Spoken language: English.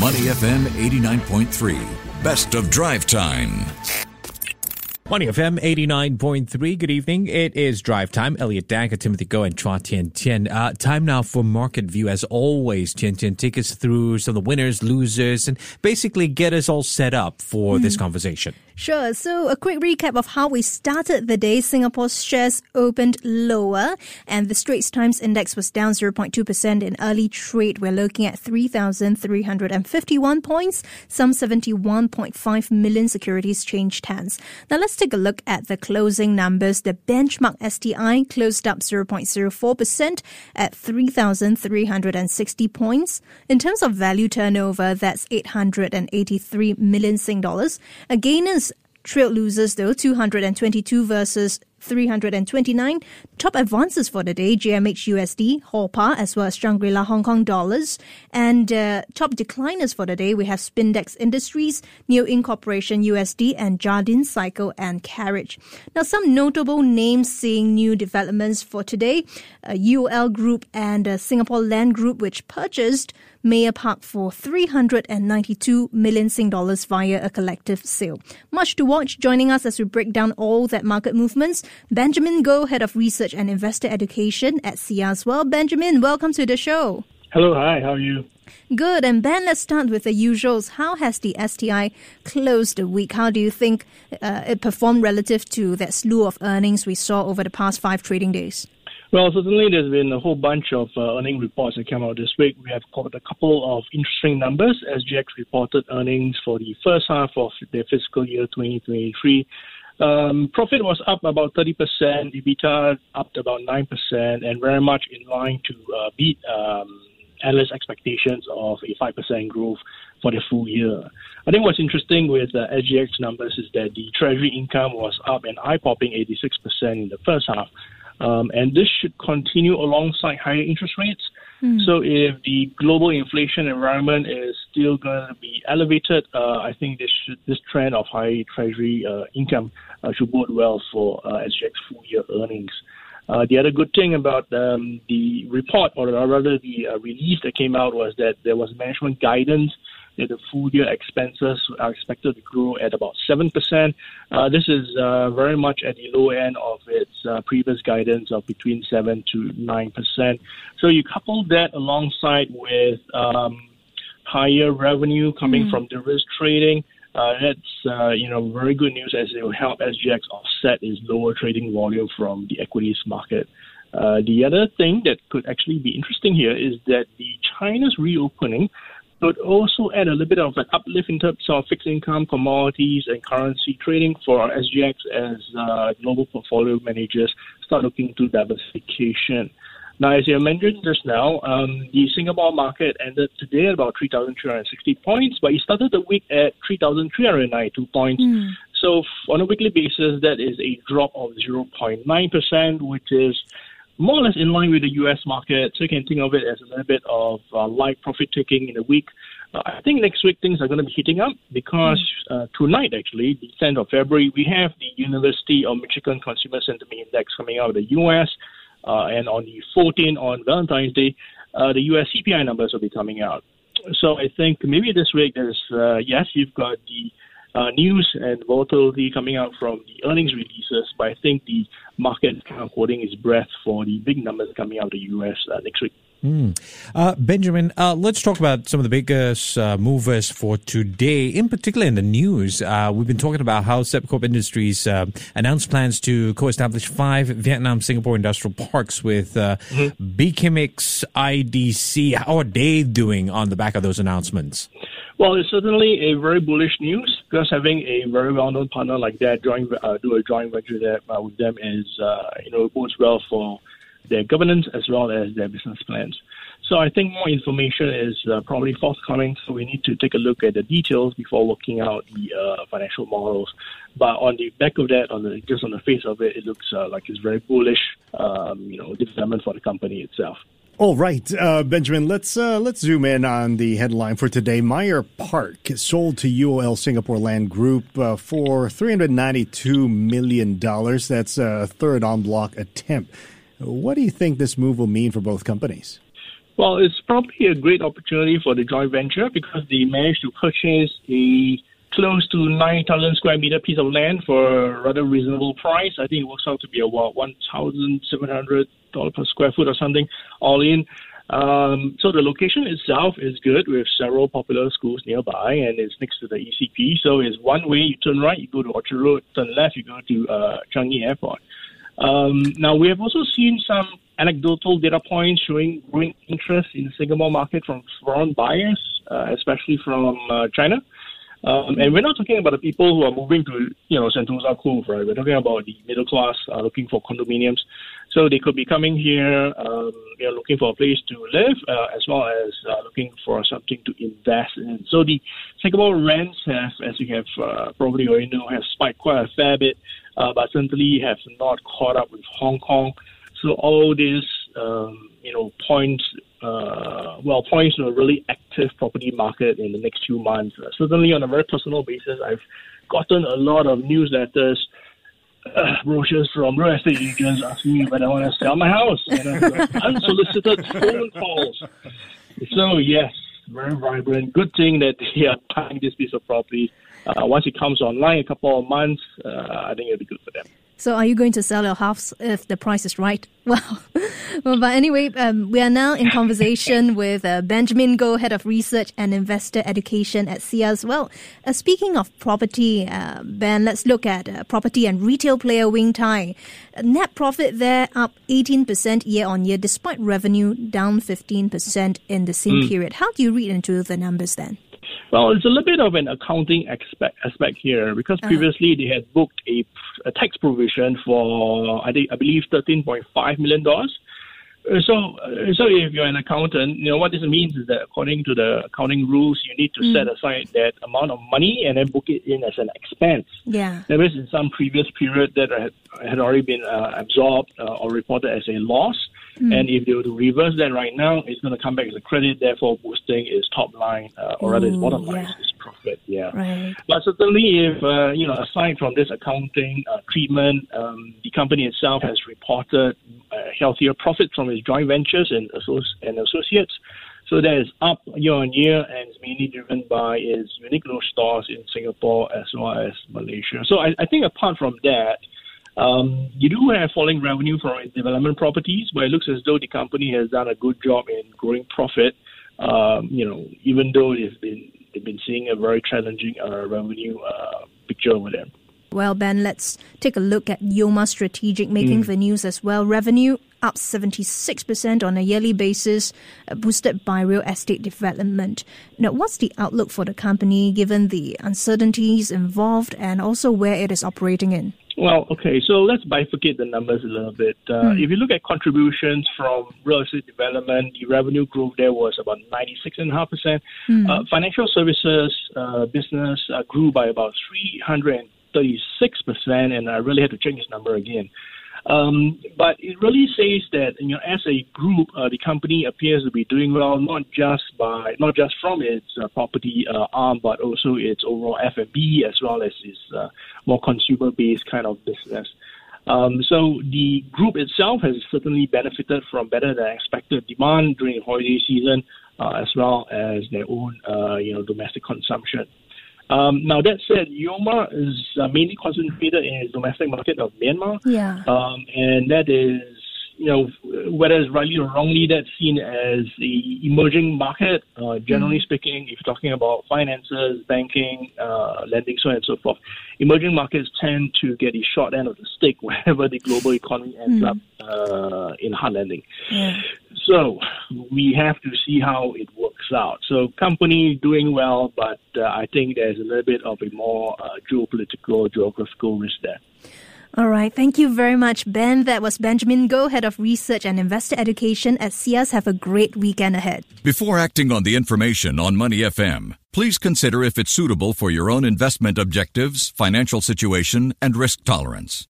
Money FM 89.3, best of drive time. Money FM 89.3. Good evening. It is drive time. Elliott Danker, Timothy Go, and Chua Tian Tian. Uh, time now for Market View. As always, Tian Tian, take us through some of the winners, losers, and basically get us all set up for mm. this conversation. Sure. So, a quick recap of how we started the day. Singapore's shares opened lower, and the Straits Times Index was down 0.2% in early trade. We're looking at 3,351 points. Some 71.5 million securities changed hands. Now, let's take a look at the closing numbers. The benchmark STI closed up 0.04% at 3,360 points. In terms of value turnover, that's 883 million Sing dollars. A gainers Trailed losers though, 222 versus 329. Top advances for the day, GMH USD, HORPA, as well as Shangri-La Hong Kong dollars. And uh, top decliners for the day, we have Spindex Industries, Neo Incorporation USD, and Jardine Cycle and Carriage. Now, some notable names seeing new developments for today. Uh, UOL Group and uh, Singapore Land Group, which purchased Meyer Park for 392 million Sing dollars via a collective sale. Much to watch. Joining us as we break down all that market movements, Benjamin Goh, Head of Research and Investor Education at well. Benjamin, welcome to the show. Hello, hi, how are you? Good. And Ben, let's start with the usuals. How has the STI closed the week? How do you think uh, it performed relative to that slew of earnings we saw over the past five trading days? Well, certainly there's been a whole bunch of uh, earning reports that came out this week. We have got a couple of interesting numbers. SGX reported earnings for the first half of their fiscal year 2023. Um, profit was up about 30%, EBITDA up about 9%, and very much in line to uh, beat um, analyst expectations of a 5% growth for the full year. I think what's interesting with uh, SGX numbers is that the treasury income was up an eye-popping 86% in the first half. Um, and this should continue alongside higher interest rates. Mm. So if the global inflation environment is still going to be elevated, uh, I think this should, this trend of high treasury uh, income uh, should bode well for uh, SGX full year earnings. Uh, the other good thing about um, the report, or rather the uh, release that came out, was that there was management guidance that the full year expenses are expected to grow at about 7%. Uh, this is uh, very much at the low end of its uh, previous guidance of between 7 to 9%. So you couple that alongside with um, higher revenue coming mm. from the risk trading. Uh, that's uh, you know very good news as it will help SGX offset its lower trading volume from the equities market. Uh, the other thing that could actually be interesting here is that the China's reopening would also add a little bit of an uplift in terms of fixed income, commodities, and currency trading for our SGX as uh, global portfolio managers start looking to diversification. Now, as you mentioned just now, um, the Singapore market ended today at about 3,360 points, but it started the week at 3,392 points. Mm. So, on a weekly basis, that is a drop of 0.9%, which is more or less in line with the U.S. market. So you can think of it as a little bit of uh, light profit taking in a week. Uh, I think next week things are going to be heating up because uh, tonight, actually, the 10th of February, we have the University of Michigan Consumer Sentiment Index coming out of the U.S. Uh, and on the 14th, on Valentine's Day, uh, the U.S. CPI numbers will be coming out. So I think maybe this week there's uh, yes, you've got the uh, news and volatility coming out from the earnings releases, but I think the market is kind of holding its breath for the big numbers coming out of the US uh, next week. Mm. Uh, Benjamin, uh, let's talk about some of the biggest uh, movers for today, in particular in the news. Uh, we've been talking about how Sembcorp Industries uh, announced plans to co-establish five Vietnam Singapore industrial parks with uh, mm-hmm. Becamex IDC. How are they doing on the back of those announcements? Well, it's certainly a very bullish news because having a very well-known partner like that join uh, do a joint venture there uh, with them is uh, you know bodes well for their governance as well as their business plans. So I think more information is uh, probably forthcoming. So we need to take a look at the details before working out the uh, financial models. But on the back of that, on the just on the face of it, it looks uh, like it's very bullish, um, you know, development for the company itself. All right, uh, Benjamin. Let's uh, let's zoom in on the headline for today. Meyer Park sold to UOL Singapore Land Group uh, for three hundred ninety-two million dollars. That's a third en bloc attempt. What do you think this move will mean for both companies? Well, it's probably a great opportunity for the joint venture because they managed to purchase a close to 9,000 square meter piece of land for a rather reasonable price. I think it works out to be about $1,700 per square foot or something, all in. Um, so the location itself is good with several popular schools nearby, and it's next to the ECP. So it's one way you turn right, you go to Orchard Road, turn left, you go to uh, Changi Airport. Um, now we have also seen some anecdotal data points showing growing interest in the Singapore market from foreign buyers, uh, especially from uh, China. Um, and we're not talking about the people who are moving to, you know, Sentosa Cove, right? We're talking about the middle class uh, looking for condominiums. So they could be coming here, um, you know, looking for a place to live, uh, as well as uh, looking for something to invest in. So the Singapore rents have, as you have uh, probably already know, have spiked quite a fair bit, uh, but certainly have not caught up with Hong Kong. So all this, um, you know, points uh, well points to a really active property market in the next few months. Uh, certainly, on a very personal basis, I've gotten a lot of newsletters, uh, brochures from real estate agents asking me when I want to sell my house, and unsolicited phone calls. So yes, very vibrant. Good thing that they are buying this piece of property. Uh, once it comes online, a couple of months, uh, I think it'll be good for them. So, are you going to sell your house if the price is right? Well, well but anyway, um, we are now in conversation with uh, Benjamin Goh, head of research and investor education at SIA as well. Uh, speaking of property, uh, Ben, let's look at uh, property and retail player Wing Tai. Net profit there up 18% year on year, despite revenue down 15% in the same mm. period. How do you read into the numbers then? Well, it's a little bit of an accounting aspect, aspect here because uh-huh. previously they had booked a, a tax provision for I think I believe thirteen point five million dollars. Uh, so, uh, so if you're an accountant, you know what this means is that according to the accounting rules, you need to mm. set aside that amount of money and then book it in as an expense. Yeah. That means in some previous period that had, had already been uh, absorbed uh, or reported as a loss. Mm. And if they were to reverse that right now, it's going to come back as a credit, therefore boosting its top line, uh, or rather its bottom line, yeah. its profit. Yeah. Right. But certainly, if, uh, you know, aside from this accounting uh, treatment, um, the company itself has reported uh, healthier profit from its joint ventures and, and associates. So that is up year on year and it's mainly driven by its Uniqlo stores in Singapore as well as Malaysia. So I, I think apart from that, um, you do have falling revenue from development properties, but it looks as though the company has done a good job in growing profit. Um, you know, even though they've been they've been seeing a very challenging uh, revenue uh, picture over there. Well, Ben, let's take a look at Yoma Strategic making mm. the news as well. Revenue up 76% on a yearly basis, uh, boosted by real estate development. Now, what's the outlook for the company given the uncertainties involved and also where it is operating in? Well, okay, so let's bifurcate the numbers a little bit. Uh, mm. If you look at contributions from real estate development, the revenue growth there was about 96.5%. Mm. Uh, financial services uh, business uh, grew by about 336%, and I really had to change this number again. Um, but it really says that you know, as a group, uh, the company appears to be doing well, not just by not just from its uh, property uh, arm, but also its overall F&B as well as its uh, more consumer-based kind of business. Um, so the group itself has certainly benefited from better than expected demand during holiday season, uh, as well as their own, uh, you know, domestic consumption. Um, now that said, Yoma is uh, mainly concentrated in the domestic market of Myanmar. Yeah. Um, and that is, you know, whether it's rightly or wrongly, that's seen as the emerging market. Uh, generally mm. speaking, if you're talking about finances, banking, uh, lending, so on and so forth, emerging markets tend to get the short end of the stick wherever the global economy ends mm. up uh, in hard landing. Yeah. So we have to see how it works out. So company doing well, but uh, I think there's a little bit of a more uh, geopolitical, geographical risk there. All right. Thank you very much, Ben. That was Benjamin Goh, Head of Research and Investor Education at SIAS. Have a great weekend ahead. Before acting on the information on Money FM, please consider if it's suitable for your own investment objectives, financial situation, and risk tolerance.